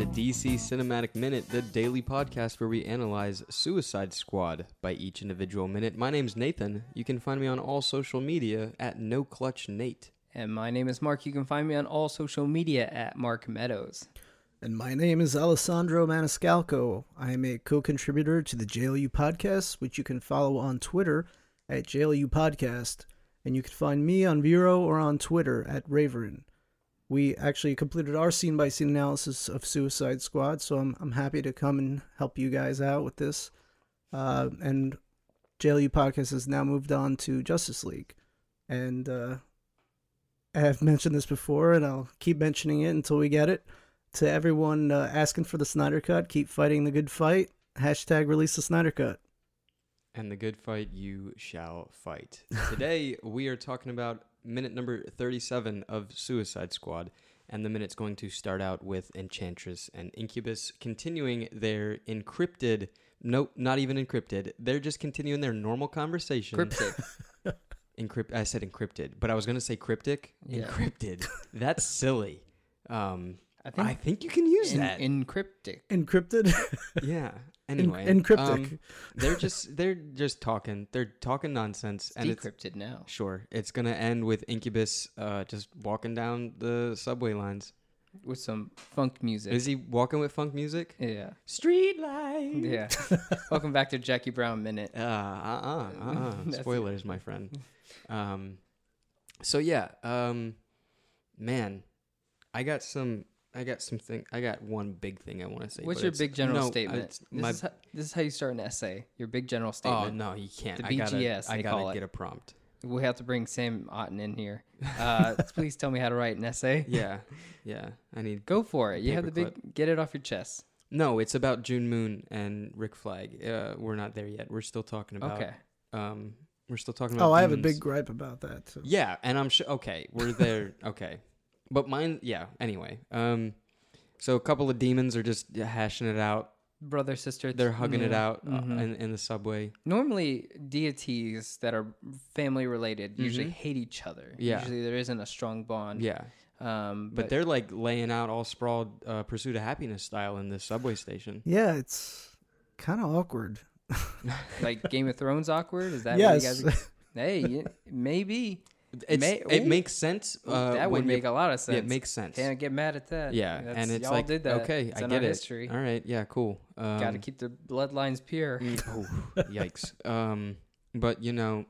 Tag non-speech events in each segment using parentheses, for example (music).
Welcome to DC Cinematic Minute, the daily podcast where we analyze Suicide Squad by each individual minute. My name's Nathan. You can find me on all social media at No Clutch Nate. And my name is Mark. You can find me on all social media at Mark Meadows. And my name is Alessandro Maniscalco. I am a co contributor to the JLU podcast, which you can follow on Twitter at JLU Podcast. And you can find me on Vero or on Twitter at Raverin. We actually completed our scene by scene analysis of Suicide Squad, so I'm, I'm happy to come and help you guys out with this. Uh, and JLU Podcast has now moved on to Justice League. And uh, I have mentioned this before, and I'll keep mentioning it until we get it to everyone uh, asking for the Snyder Cut, keep fighting the good fight. Hashtag release the Snyder Cut. And the good fight you shall fight. Today, (laughs) we are talking about minute number 37 of Suicide Squad. And the minute's going to start out with Enchantress and Incubus continuing their encrypted, nope, not even encrypted. They're just continuing their normal conversation. Cryptic. (laughs) Encrypt. I said encrypted, but I was gonna say cryptic. Yeah. Encrypted. That's (laughs) silly. Um, I think, I think you can use in, that. in cryptic. Encrypted. (laughs) yeah. En- Anyway, encryptic. um, they're just they're just talking. They're talking nonsense, and it's Decrypted now. sure it's gonna end with Incubus uh, just walking down the subway lines. With some funk music. Is he walking with funk music? yeah. Street light. Yeah. (laughs) Welcome back to Jackie Brown Minute. Uh, uh, uh, uh, uh. Spoilers, my friend. Um, so yeah, um, man, I got some. I got some thing. I got one big thing I want to say. What's your big general no, statement? it's This, my- is how, this is how you start an essay. Your big general statement. oh statement. no, you can't. The I gotta, BGS, I gotta call it. get a prompt. We have to bring Sam Otten in here. (laughs) Uh, please tell me how to write an essay. (laughs) Yeah, yeah. I need. Go for it. You have the Paperclip. big. Get it off your chest. No, it's about June Moon and Rick Flag. Uh, we're not there yet. We're still talking about. Okay. Um, we're still talking about. oh, I have a big gripe about that. Too. Yeah, and I'm sure. Okay, we're there. (laughs) okay, but mine. Yeah. Anyway, um, so a couple of demons are just hashing it out. Brother, sister. They're hugging it yeah. out uh, Mhm. in, in the subway. Normally, deities that are family related usually Mhm. hate each other. Yeah. Usually, there isn't a strong bond. Yeah, Um, but, they're like laying out all sprawled, uh, pursuit of happiness style in this subway station. Yeah, it's kind of awkward. (laughs) like Game of Thrones awkward. Is that yes. what you guys? (laughs) Hey, y- maybe It's, May- it makes sense. Uh, that would make a lot of sense. Yeah, it makes sense. Can't get mad at that. yeah, That's- and it's y'all like did that. okay, It's I get it. History. All right, yeah, cool. Um, Got to keep the bloodlines pure. (laughs) Oh, yikes. Um, but you know,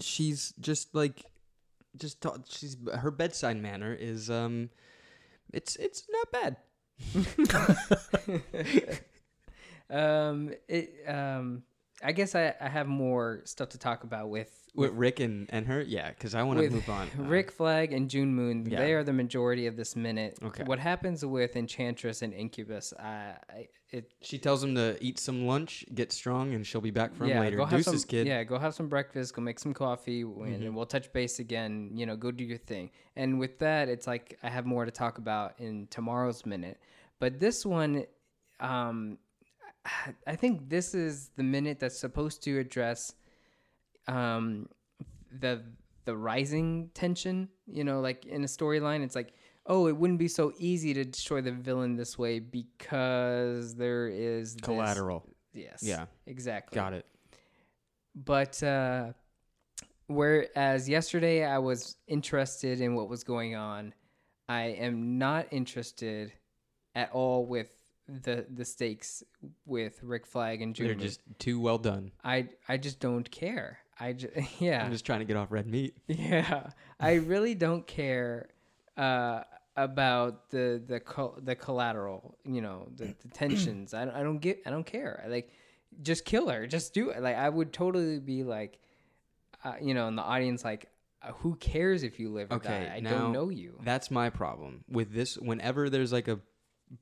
she's just like, just ta- she's her bedside manner is um, it's it's not bad. (laughs) (laughs) um, it um, I guess I, I have more stuff to talk about with With Rick and and her, yeah, because I want to move on. Uh, (laughs) Rick Flag and June Moon, Yeah. they are the majority of this minute. Okay. What happens with Enchantress and Incubus? I, I it she tells him to eat some lunch, get strong, and she'll be back from yeah, later. go have Deuces, some kid. yeah, go have some breakfast, go make some coffee, and, Mhm. we'll touch base again. You know, go do your thing. And with that, it's like I have more to talk about in tomorrow's minute. But this one, um, (sighs) I- think this is the minute that's supposed to address, um, the the rising tension. You know, like in a storyline, it's like. Oh, it wouldn't be so easy to destroy the villain this way because there is this- Collateral. Yes. Yeah, Exactly. got it. But uh, whereas yesterday I was interested in what was going on, I am not interested at all with the the stakes with Rick Flag and They're just too well done. I I just don't care. I just, (laughs) yeah I'm just trying to get off red meat. (laughs) yeah. I really don't care uh, about the the co- the collateral. You know the, the (clears throat) tensions. I don't, I don't get. I don't care. I like just kill her. Just do it. Like I would totally be like, uh, you know, in the audience, like, uh, who cares if you live or Okay, die? I now don't know you. That's my problem with this. Whenever there's like a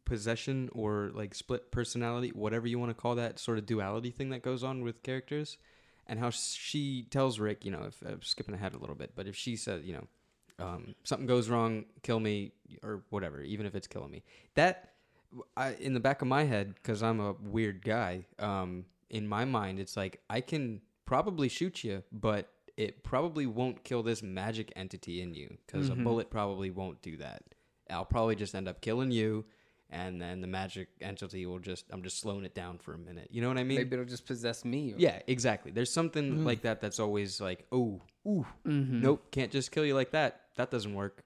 possession or like split personality, whatever you want to call that sort of duality thing that goes on with characters, and how she tells Rick, you know, if I'm skipping ahead a little bit, but if she says, you know, um, something goes wrong, kill me or whatever, even if it's killing me, that I, in the back of my head, because I'm a weird guy, um, in my mind, it's like I can probably shoot you, but it probably won't kill this magic entity in you because Mhm. a bullet probably won't do that. I'll probably just end up killing you, and then the magic entity will just I'm just slowing it down for a minute. You know what I mean? Maybe it'll just possess me. Yeah, exactly. There's something Mm. like that that's always like, oh, ooh, Mhm. nope, can't just kill you like that. That doesn't work.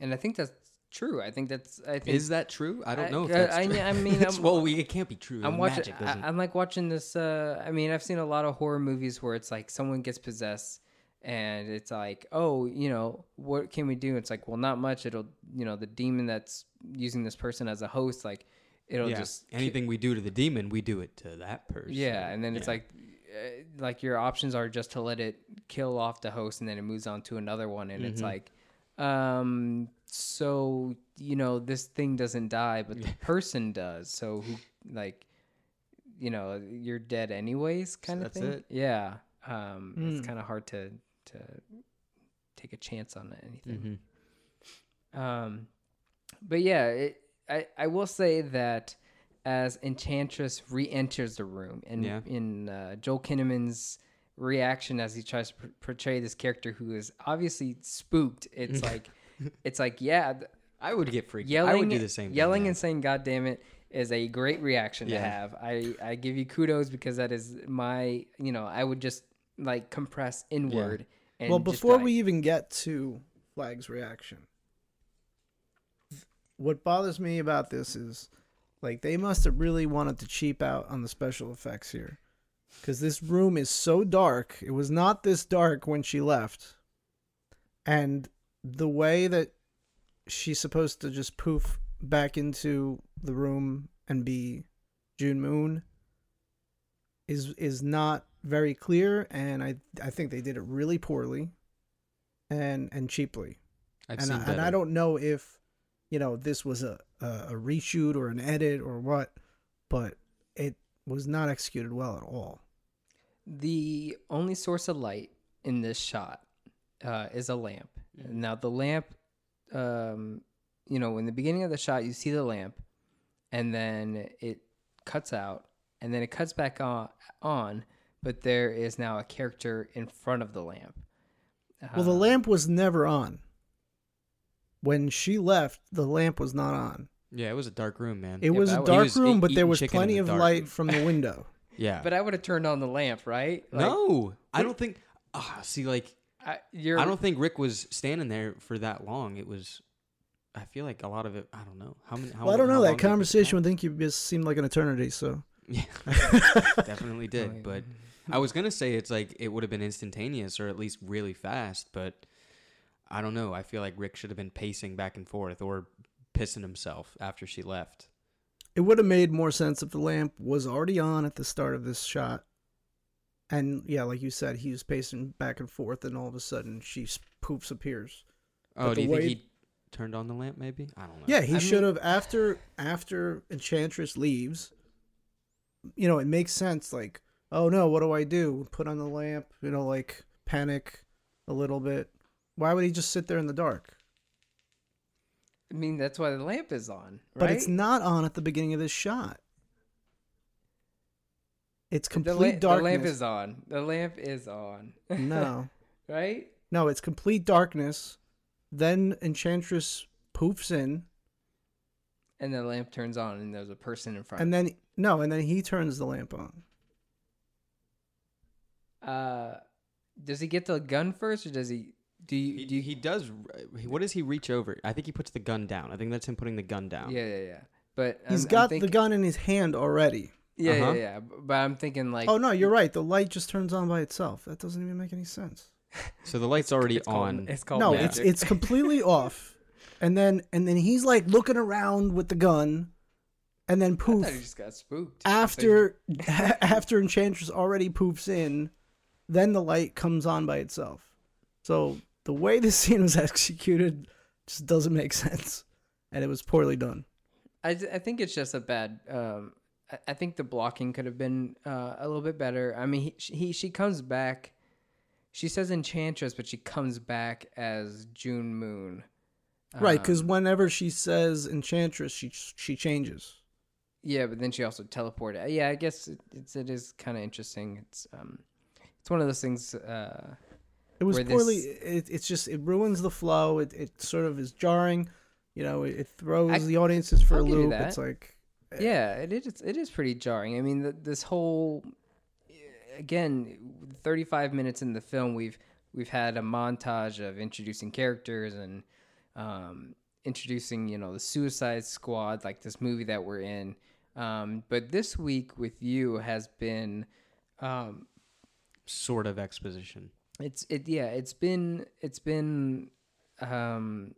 And I think that's true. I think that's. I think Is that true? I don't I- know if I- that's I- true. I (laughs) mean, I'm- well, we, it can't be true. I'm watching. I, am like watching this. Uh, I mean, I've seen a lot of horror movies where it's like someone gets possessed, and it's like, oh, you know, what can we do? It's like, well, not much. It'll, you know, the demon that's using this person as a host, like, it'll yeah, just anything we do to the demon, we do it to that person. Yeah, and then it's like, uh, like your options are just to let it kill off the host, and then it moves on to another one, and it's Mhm. like, um, so you know, this thing doesn't die, but the (laughs) person does. So who, like, you know, you're dead anyways, kind of that's thing. it. Yeah, um, it's Mm. kind of hard to to take a chance on anything. Mhm. Um, but yeah, it, I I will say that as Enchantress re-enters the room, and Yeah. in uh, Joel Kinnaman's reaction as he tries to pr- portray this character who is obviously spooked, it's (laughs) like it's like yeah, th- I would get freaked. yelling I would do the same. yelling thing, and saying "God damn it" is a great reaction to have. I I give you kudos because that is my you know I would just like compress inward. And well, before we even get to Flag's reaction, what bothers me about this is like they must have really wanted to cheap out on the special effects here. Because this room is so dark. It was not this dark when she left. And the way that she's supposed to just poof back into the room and be June Moon is is not very clear and I I think they did it really poorly and and cheaply. I've and seen I, and I don't know if you know this was a, a a reshoot or an edit or what, but it was not executed well at all. The only source of light in this shot uh, is a lamp. Now the lamp, um, you know, in the beginning of the shot, you see the lamp, and then it cuts out, and then it cuts back on, on but there is now a character in front of the lamp. Well, the Uh, lamp was never on. When she left, the lamp was not on. Yeah, it was a dark room, man. It Yeah, was but I a was- dark was room, but there was plenty the of dark. light from the window. (laughs) yeah. But I would have turned on the lamp, right? Like, no, I don't think. Ah, see, like I, you're. I don't think Rick was standing there for that long. It was. I feel like a lot of it. I don't know how many. How, well, I don't know. That conversation would think you just seemed like an eternity. So Yeah, (laughs) definitely did. But mm-hmm. I was gonna say it's like it would have been instantaneous or at least really fast. But I don't know. I feel like Rick should have been pacing back and forth or pissing himself after she left. it would have made more sense if the lamp was already on at the start of this shot. And yeah, like you said, he was pacing back and forth, and all of a sudden she s- poofs appears. Oh, But do the you think way- he turned on the lamp? Maybe I don't know. Yeah, he I should mean- have after after Enchantress leaves. You know, it makes sense. Like, oh no, what do I do? Put on the lamp. You know, like panic a little bit. Why would he just sit there in the dark? I mean, that's why the lamp is on, right? But it's not on at the beginning of this shot. It's the, complete la- darkness. the lamp is on. The lamp is on. no, (laughs) right? no, it's complete darkness. Then Enchantress poofs in, And the lamp turns on, and there's a person in front. and then no, and then he turns the lamp on. uh, does he get the gun first, or does he? Do you? He, do you he does. What does he reach over? I think he puts the gun down. I think that's him putting the gun down. yeah, yeah, yeah. But He's I'm, I'm got thinking, the gun in his hand already. Yeah, Uh-huh. yeah, yeah. But I'm thinking like. oh no, you're right. The light just turns on by itself. That doesn't even make any sense. So the light's already (laughs) it's called- on. it's called no, magic. it's it's completely (laughs) off. And then and then he's like looking around with the gun, and then poof. he just got spooked. after (laughs) after Enchantress already poofs in, then the light comes on by itself. So the way this (laughs) scene was executed just doesn't make sense, and it was poorly done. I, I think it's just a bad. Um, I, I think the blocking could have been uh, a little bit better. I mean, he, he she comes back. She says Enchantress, but she comes back as June Moon. Right, because Um, whenever she says Enchantress, she she changes. yeah, but then she also teleported. Yeah, I guess it, it's it is kind of interesting. It's um, it's one of those things. Uh, It was poorly. this- It, it's just it ruins the flow. It it sort of is jarring. You know, it, it throws I- the audiences for I'll a loop. It's like yeah it is it is pretty jarring i mean th this whole again 35 minutes in the film we've we've had a montage of introducing characters and um, introducing you know the suicide squad like this movie that we're in. Um, but this week with you has been um, Sort of exposition. it's it yeah it's been it's been um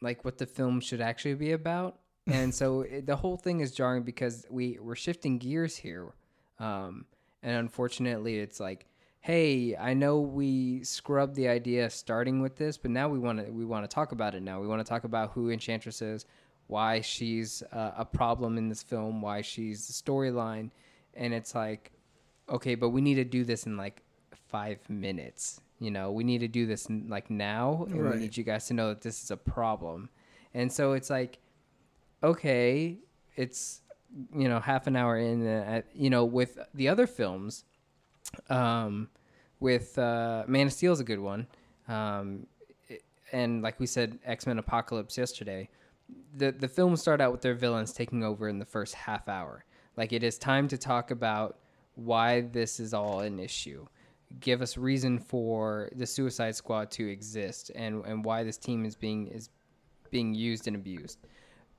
like what the film should actually be about. (laughs) And so it, the whole thing is jarring because we we're shifting gears here. Um and unfortunately it's like hey i know we scrubbed the idea starting with this but now we want to we want to talk about it now. We want to talk about who enchantress is why she's uh, a problem in this film why she's the storyline. And it's like okay but we need to do this in like five minutes you know? We need to do this n- like now and Right. we need you guys to know that this is a problem. And so it's like okay it's you know half an hour in uh, you know with the other films um with uh man of steel is a good one. Um it- and like we said x-men apocalypse yesterday the the films start out with their villains taking over in the first half hour. Like it is time to talk about why this is all an issue. Give us reason for the suicide squad to exist and and why this team is being is being used and abused.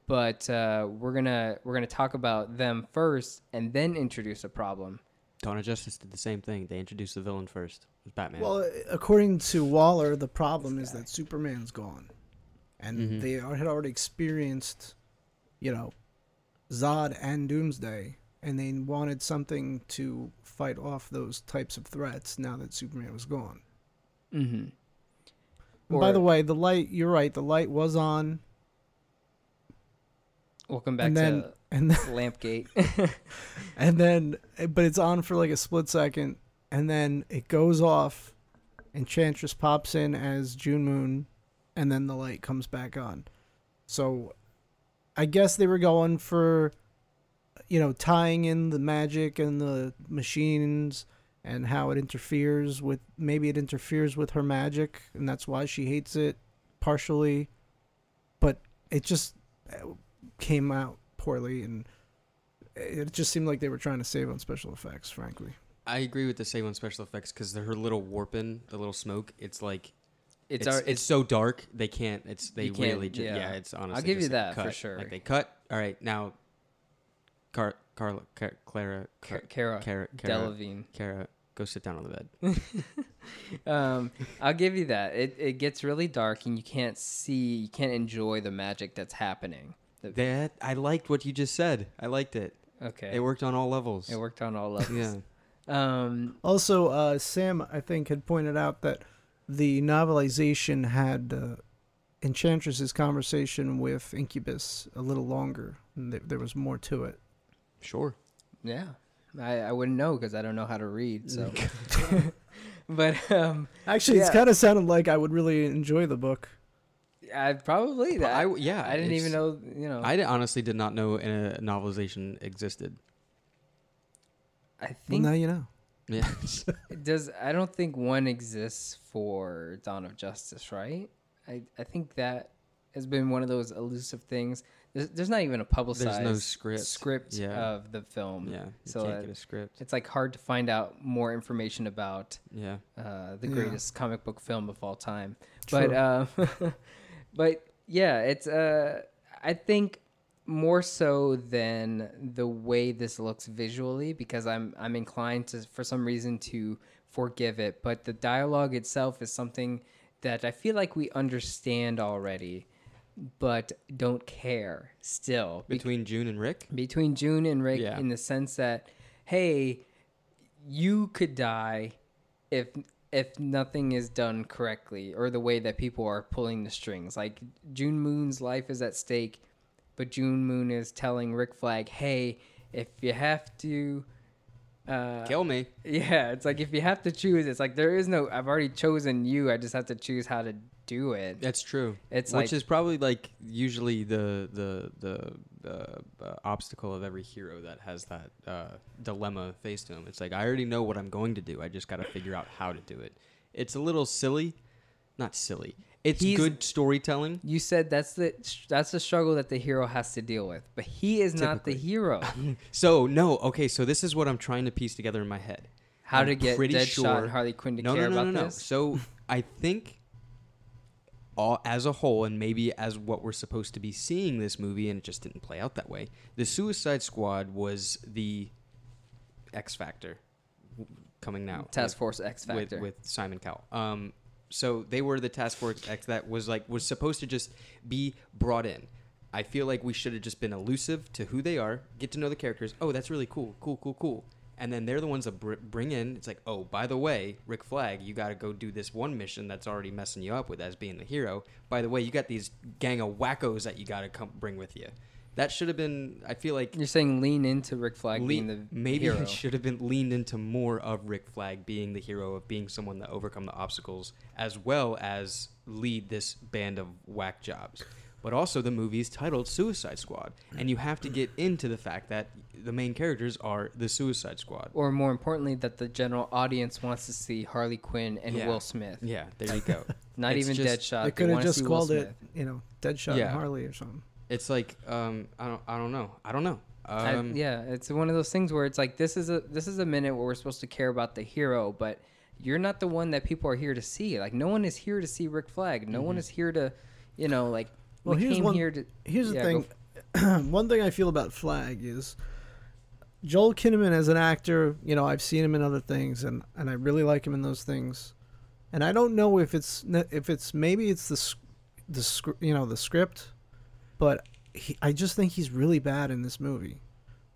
But uh, we're gonna we're gonna talk about them first and then introduce a problem Dawn of Justice did the same thing. They introduced the villain first. It was Batman. Well, according to Waller, the problem is that Superman's gone, and Mhm. they are- had already experienced, you know, Zod and Doomsday, and they wanted something to fight off those types of threats. Now that Superman was gone. mm-hmm. And by the way, the light. You're right. The light was on, welcome back and then to and then, (laughs) lampgate and then, but it's on for like a split second, and then it goes off. Enchantress pops in as June Moon, and then the light comes back on. So, I guess they were going for, you know, tying in the magic and the machines and how it interferes with maybe it interferes with her magic, and that's why she hates it partially. But it just came out poorly, and it just seemed like they were trying to save on special effects, frankly. I agree with the same on special effects because her little warping, the little smoke. It's like it's, it's, our it's, it's so dark they can't. It's they can't- really just, yeah. yeah. It's honestly. I'll give you just like that for sure. Like they cut. All right, now. Car Carla Car- Clara Ca- Car- Cara Cara Cara Delevingne. Cara go sit down on the bed. (laughs) um, I'll give you that. It it gets really dark and you can't see, you can't enjoy the magic that's happening. The- That I liked what you just said. I liked it. okay, It worked on all levels. It worked on all levels. Yeah. Um, Also, uh, Sam, I think, had pointed out that the novelization had uh, Enchantress's conversation with Incubus a little longer. And there, there was more to it. Sure. yeah, I, I wouldn't know because I don't know how to read. So, (laughs) (laughs) but um, Actually, it's kind of sounded like I would really enjoy the book. I probably that. I w- yeah, I didn't even know. You know, I honestly did not know a novelization existed. I Well, think now you know. Yeah. (laughs) does. I don't think one exists for Dawn of Justice, right? I I think that has been one of those elusive things. There's, there's not even a publicized There's no script. script Yeah. of the film. yeah. You So, can't uh, get a script. It's like hard to find out more information about Yeah. uh, the Yeah. greatest comic book film of all time. True. But uh, (laughs) but yeah, it's uh, I think more so than the way this looks visually because I'm I'm inclined to for some reason to forgive it. But the dialogue itself is something that I feel like we understand already, but don't care still Between June and Rick. between June and Rick Yeah. in the sense that, hey, you could die if if nothing is done correctly or the way that people are pulling the strings. Like June Moon's life is at stake, but June Moon is telling Rick Flag, hey, if you have to. Uh, Kill me. (laughs) yeah, it's like if you have to choose, it's like there is no. I've already chosen you. I just have to choose how to do it. That's true. It's Which like is probably like usually the the the, the uh, obstacle of every hero that has that uh, dilemma faced to him. It's like I already know what I'm going to do. I just got to figure out how to do it. It's a little silly not silly. It's He's- good storytelling. You said that's the that's the struggle that the hero has to deal with, but he is not the hero. (laughs) So no, okay. So this is what I'm trying to piece together in my head. How I'm to get Deadshot sure- and Harley Quinn to no, care no, no, about no, no. this? So I think all as a whole, and maybe as what we're supposed to be seeing this movie, and it just didn't play out that way. The Suicide Squad was the X Factor coming now. Task with- Force X with, Factor. with Simon Cowell. Um, so they were the Task Force X that was like was supposed to just be brought in. I feel like we should have just been elusive to who they are, get to know the characters. Oh, that's really cool, cool, cool, cool. And then they're the ones that br- bring in. It's like, oh, by the way, Rick Flag, you got to go do this one mission that's already messing you up with as being the hero. By the way, you got these gang of wackos that you got to come bring with you. That should have been. I feel like You're saying lean into Rick Flag Le- being the maybe hero. it should have been leaned into more of Rick Flag being the hero of being someone that overcome the obstacles as well as lead this band of whack jobs. But also the movie's titled Suicide Squad, and you have to get into the fact that the main characters are the Suicide Squad. or more importantly, that the general audience wants to see Harley Quinn and Yeah. Will Smith. Yeah, there you go. (laughs) Not It's even just- Deadshot. they could have just called it, you know, Deadshot Yeah. and Harley or something. It's like um, I don't, I don't know, I don't know. I- Um, yeah, it's one of those things where it's like this is a this is a minute where we're supposed to care about the hero, but you're not the one that people are here to see. Like no one is here to see Rick Flag. No one Mhm. is here to, you know, like Well, we here's one- here to. Here's the Yeah, go thing. (clears throat) one thing I feel about Flag is Joel Kinnaman as an actor. You know, I've seen him in other things, and and I really like him in those things. And I don't know if it's if it's maybe it's the the you know the script, but he, I just think he's really bad in this movie.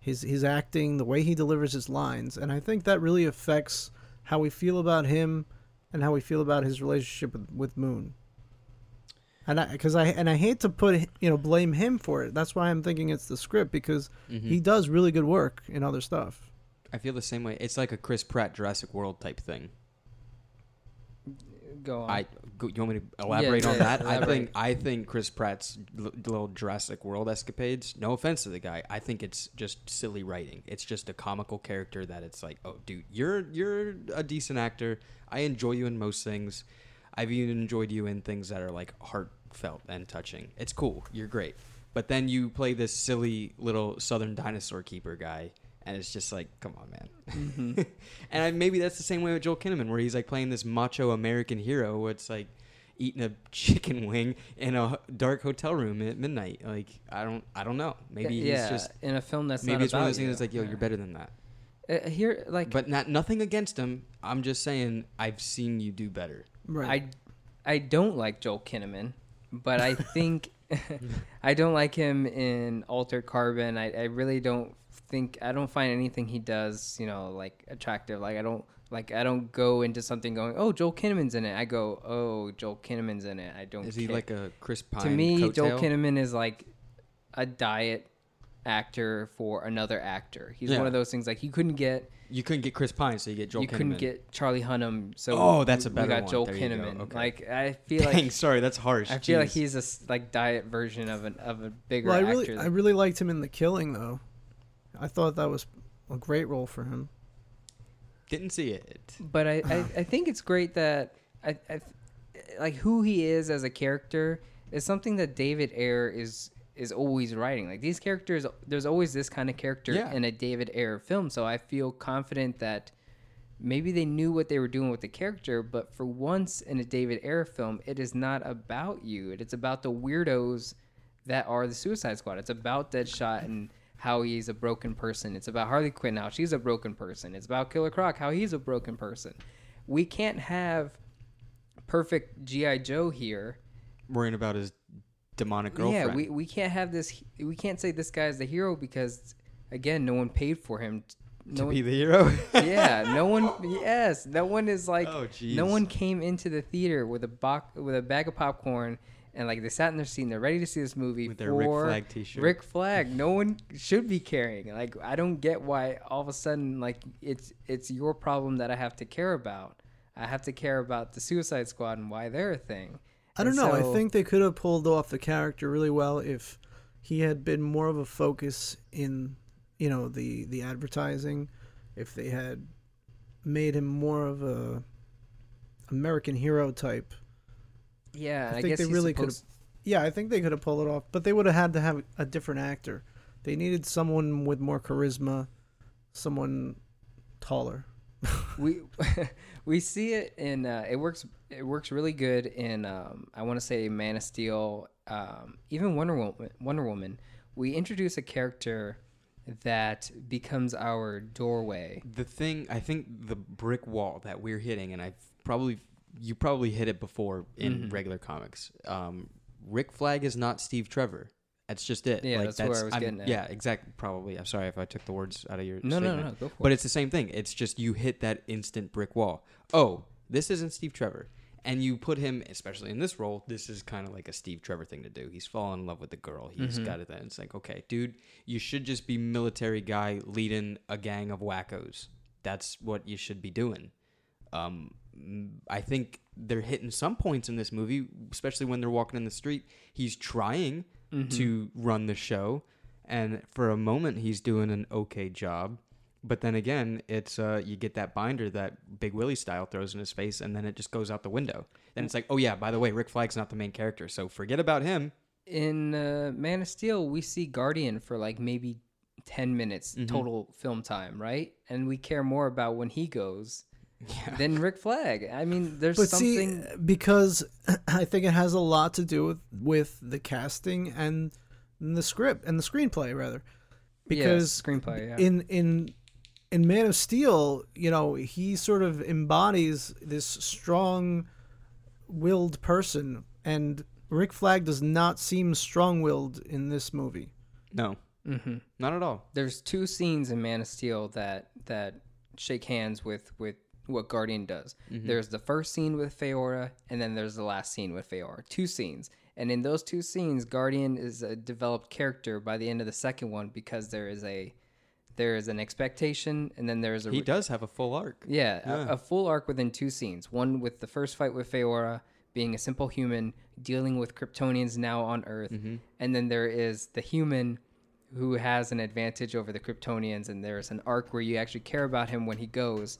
His his acting, the way he delivers his lines, and I think that really affects how we feel about him and how we feel about his relationship with, with Moon. And I, because I and I hate to put you know blame him for it. That's why I'm thinking it's the script because mhm. he does really good work in other stuff. I feel the same way. It's like a Chris Pratt Jurassic World type thing. Go on. I go, you want me to elaborate yeah, on that? I think I think Chris Pratt's l- little Jurassic World escapades. No offense to the guy, I think it's just silly writing. It's just a comical character that it's like, oh, dude, you're you're a decent actor. I enjoy you in most things. I've even enjoyed you in things that are like heartfelt and touching. It's cool. You're great. But then you play this silly little Southern dinosaur keeper guy, and it's just like, come on, man. Mhm. (laughs) and I, maybe that's the same way with Joel Kinnaman, where he's like playing this macho American hero. Where it's like eating a (laughs) chicken wing in a dark hotel room at midnight. Like I don't, I don't know. Maybe yeah, he's just in a film that's maybe not it's one of about those things you. that's like, yo, Yeah. you're better than that. Uh, here, like But not nothing against him. I'm just saying I've seen you do better. Right. I I don't like Joel Kinnaman, but I think (laughs) I don't like him in Altered Carbon. I, I really don't think I don't find anything he does, you know, like attractive. Like I don't like I don't go into something going, "Oh, Joel Kinnaman's in it." I go, "Oh, Joel Kinnaman's in it." I don't Is he care. like a Chris Pine? To me, Joel coattail? Kinnaman is like a diet actor for another actor. He's Yeah. one of those things like you couldn't get You couldn't get Chris Pine, so you get Joel you Kinnaman. couldn't get Charlie Hunnam, so Oh, that's a we- better we got one. Joel There you go. Kinnaman. Okay. Like I feel Dang, like sorry, that's harsh. I feel like he's a like diet version of an of a bigger well, I actor. really than- I really liked him in The Killing though. I thought that was a great role for him. didn't see it. but I, I, I think it's great that I, I like who he is as a character is something that David Ayer is is always writing. Like these characters, there's always this kind of character Yeah. in a David Ayer film. So I feel confident that maybe they knew what they were doing with the character, but for once in a David Ayer film, it is not about you. It's about the weirdos that are the Suicide Squad. It's about Deadshot and how he's a broken person. It's about Harley Quinn how she's a broken person. It's about Killer Croc how he's a broken person. We can't have perfect GI Joe here. Worrying about his demonic girlfriend. Yeah, we, we can't have this. We can't say this guy's the hero because again, no one paid for him. to No be one, the hero. (laughs) yeah, no one. (laughs) Yes, no one is like. oh jeez. no one came into the theater with a box with a bag of popcorn and like they sat in their seat and they're ready to see this movie with their Rick Flag T-shirt. Rick Flag. No one should be carrying. Like I don't get why all of a sudden like it's it's your problem that I have to care about. I have to care about the Suicide Squad and why they're a thing. I don't And know. so- I think they could have pulled off the character really well if he had been more of a focus in, you know, the the advertising. If they had made him more of a American hero type, Yeah, I I, think guess they really could. Yeah, I think they could have pulled it off, but they would have had to have a different actor. They needed someone with more charisma, someone taller. We (laughs) we see it in uh, it works it works really good in um, I want to say Man of Steel, um, even Wonder Woman. Wonder Woman. We introduce a character that becomes our doorway. The thing, I think the brick wall that we're hitting, and I probably, you probably hit it before in Mhm. regular comics. Um, Rick Flag is not Steve Trevor. That's just it. Yeah, that's where I was I'm- getting at. Yeah, exactly. Probably. I'm sorry if I took the words out of your No, no, statement. no, go for But it. it's the same thing. It's just you hit that instant brick wall. Oh, this isn't Steve Trevor. And you put him, especially in this role, this is kind of like a Steve Trevor thing to do. He's fallen in love with the girl. He's Mhm. got it then. It's like, okay, dude, you should just be military guy leading a gang of wackos. That's what you should be doing. Um, I think they're hitting some points in this movie, especially when they're walking in the street. He's trying Mhm. to run the show, and for a moment he's doing an okay job. But then again, it's uh, you get that binder that Big Willie style throws in his face, and then it just goes out the window. Then it's like, oh yeah, by the way, Rick Flag's not the main character, so forget about him. in uh, Man of Steel, we see Guardian for like maybe 10 minutes Mhm. total film time, right? And we care more about when he goes Yeah, than Rick Flag. I mean, there's But something. see, because (clears throat) I think it has a lot to do with with the casting and the script and the screenplay rather. Because yeah, screenplay, yeah. in in in Man of Steel, you know, he sort of embodies this strong-willed person, and Rick Flag does not seem strong-willed in this movie. no, hmm not at all. There's two scenes in Man of Steel that that shake hands with with what Guardian does. Mm-hmm. There's the first scene with Faora, and then there's the last scene with Faora. Two scenes, and in those two scenes, Guardian is a developed character by the end of the second one because there is a there is an expectation, and then there is a He does have a full arc. yeah, Yeah. A, a full arc within two scenes. One with the first fight with Faora, being a simple human dealing with Kryptonians now on Earth, Mm-hmm. and then there is the human who has an advantage over the Kryptonians, and there's an arc where you actually care about him when he goes.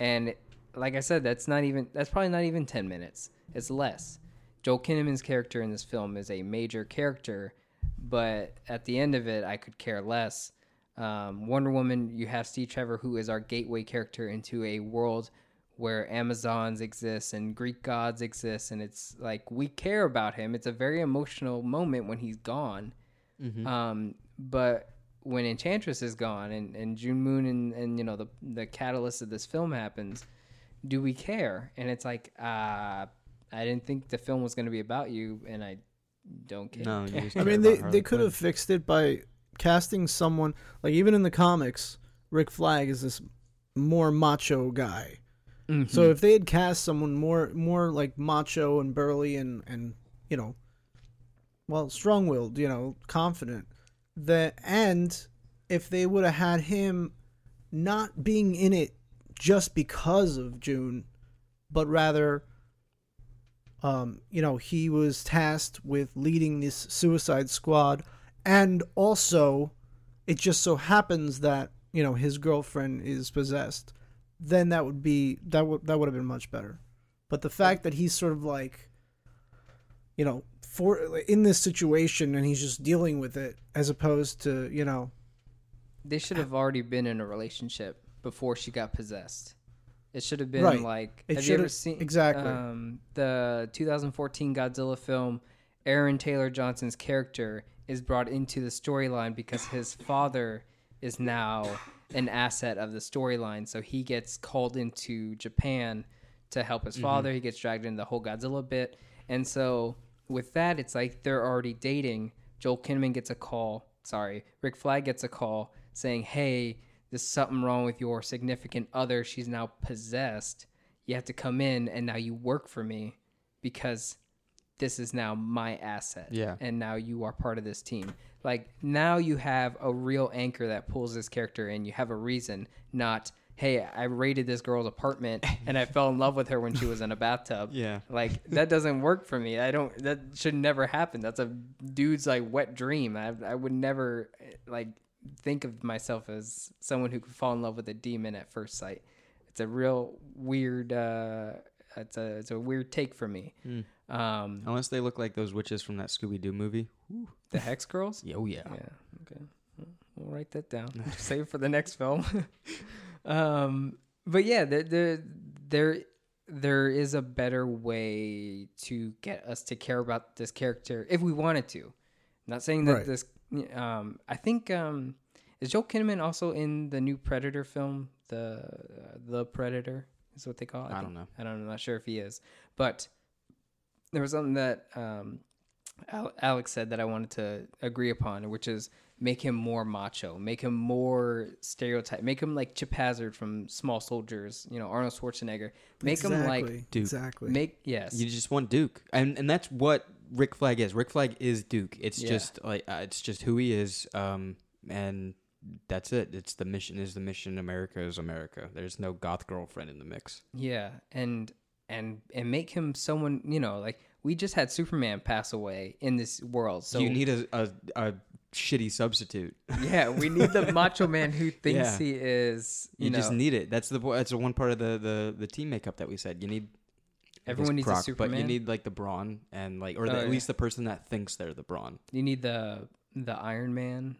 And like I said, that's not even that's probably not even ten minutes. It's less. Joel Kinnaman's character in this film is a major character, but at the end of it, I could care less. Um, Wonder Woman, you have Steve Trevor, who is our gateway character into a world where Amazons exist and Greek gods exist, and it's like we care about him. It's a very emotional moment when he's gone. Mm-hmm. Um, but when Enchantress is gone and, and June Moon and, and you know the the catalyst of this film happens, do we care? And it's like, uh, I didn't think the film was going to be about you, and I don't care. No, you (laughs) just I mean, they they could have fixed it by casting someone like even in the comics, Rick Flag is this more macho guy. Mhm. So if they had cast someone more more like macho and burly and and you know, well, strong-willed, you know, confident, that and if they would have had him not being in it just because of June, but rather um, you know, he was tasked with leading this suicide squad and also it just so happens that, you know, his girlfriend is possessed then that would be that would that would have been much better. But the fact that he's sort of like, you know, for in this situation and he's just dealing with it as opposed to you know, they should have already been in a relationship before she got possessed. It should have been Right. like. It have you ever seen exactly. um, the 2014 Godzilla film? Aaron Taylor Johnson's character is brought into the storyline because his father is now an asset of the storyline. So he gets called into Japan to help his father. He gets dragged into the whole Godzilla bit, and so with that, it's like they're already dating. Joel Kinnaman gets a call. Sorry, Rick Flag gets a call saying, "Hey, there's something wrong with your significant other. She's now possessed. You have to come in, and now you work for me because this is now my asset. Yeah. and now you are part of this team. Like now you have a real anchor that pulls this character in. You have a reason, not." Hey, I raided this girl's apartment and I fell in love with her when she was in a bathtub. (laughs) Yeah. Like that doesn't work for me. I don't. That should never happen. That's a dude's like wet dream. I I would never eh, like think of myself as someone who could fall in love with a demon at first sight. It's a real weird. Uh, it's a it's a weird take for me. Um, Unless they look like those witches from that Scooby Doo movie. the Hex Girls. Yeah, oh yeah. Yeah. Okay. We'll write that down. (laughs) Save for the next film. (laughs) um, but yeah, there, there, there, there is a better way to get us to care about this character if we wanted to. I'm not saying that Right. this. Um, I think um, is Joel Kinnaman also in the new Predator film, the uh, the Predator is what they call it. I think- don't know. I don't, I'm not sure if he is, but there was something that um, Al- Alex said that I wanted to agree upon, which is make him more macho, make him more stereotype, make him like Chip Hazard from Small Soldiers, you know, Arnold Schwarzenegger, make him like Duke. Exactly. make yes, You just want Duke, and and that's what Rick Flag is. Rick Flag is Duke. It's Yeah. just like uh, it's just who he is. Um, and that's it. It's the mission is the mission. America is America. There's no goth girlfriend in the mix. yeah, and and and make him someone you know like we just had Superman pass away in this world, so you need a, a a shitty substitute. yeah, we need the (laughs) macho man who thinks Yeah. he is. You, You, know, just need it. That's the that's the one part of the the the team makeup that we said. You need I guess Everyone needs a Croc, but you need like the Brawn and like or the, Oh, at yeah. least the person that thinks they're the Brawn. you need the the Iron Man,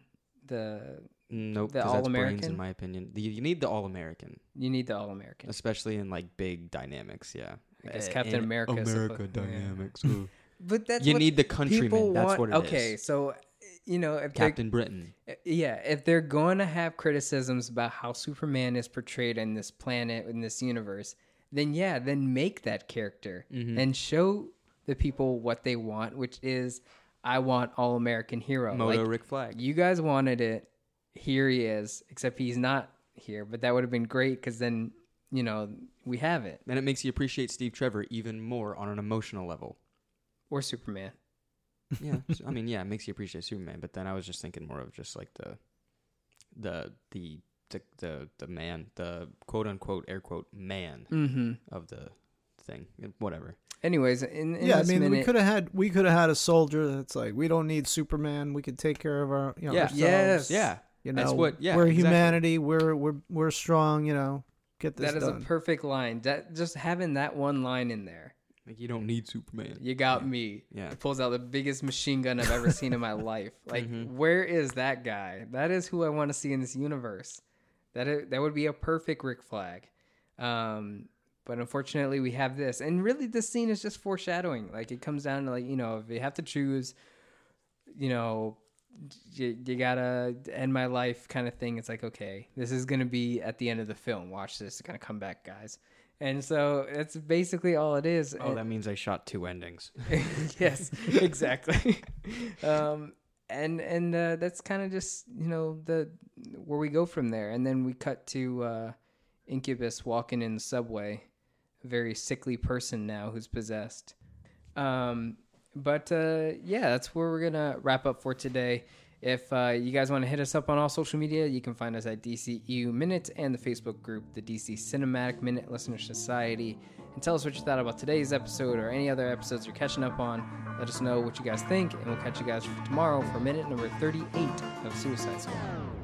the Nope, The 'cause that's brains All-American? in my opinion. The, you need the All American, you need the All American. especially in like big dynamics. Yeah, I guess Uh, Captain in America is yeah. dynamics. (laughs) But that's you what need the people countryman. That's want. what it is. okay, so you know if Captain Britain. yeah if they're going to have criticisms about how Superman is portrayed in this planet in this universe, then yeah, then make that character Mm-hmm. and show the people what they want, which is I want all American hero. Moto Like, Rick Flag. you guys wanted it. Here he is, except he's not here. But that would have been great because then you know we have it and it makes you appreciate Steve Trevor even more on an emotional level. or Superman. Yeah, so- I mean, yeah, it makes you appreciate Superman. But then I was just thinking more of just like the, the the the the, the man, the quote unquote air quote man Mm-hmm. of the thing. Whatever. Anyways, in, in yeah, I this mean, we could have had we could have had a soldier that's like, we don't need Superman. We could take care of our, you know, Yeah. ourselves. Yes. Yeah, You know, That's what- yeah, we're exactly. humanity. We're we're we're strong. You know, get this that is done. a perfect line. That just having that one line in there, like you don't need Superman. you got me. Yeah. It pulls out the biggest machine gun I've ever seen in my (laughs) life. Like, Mm-hmm. where is that guy? That is who I want to see in this universe. That is, that would be a perfect Rick Flag. Um, but unfortunately, we have this, and really, this scene is just foreshadowing. Like, it comes down to like you know, if you have to choose, you know, you, you gotta end my life kind of thing. It's like, okay, this is gonna be at the end of the film. Watch this. It's gonna come back, guys. And so that's basically all it is. Oh, that means I shot two endings. (laughs) yes, exactly. (laughs) um, and and uh, that's kind of just you know the where we go from there, and then we cut to uh, Incubus walking in the subway, a very sickly person now who's possessed. Um, but uh, yeah, that's where we're gonna wrap up for today. If uh, you guys want to hit us up on all social media, you can find us at DCEU Minute and the Facebook group, the DC Cinematic Minute Listener Society. And tell us what you thought about today's episode or any other episodes you're catching up on. Let us know what you guys think, and we'll catch you guys tomorrow for minute number 38 of Suicide Squad.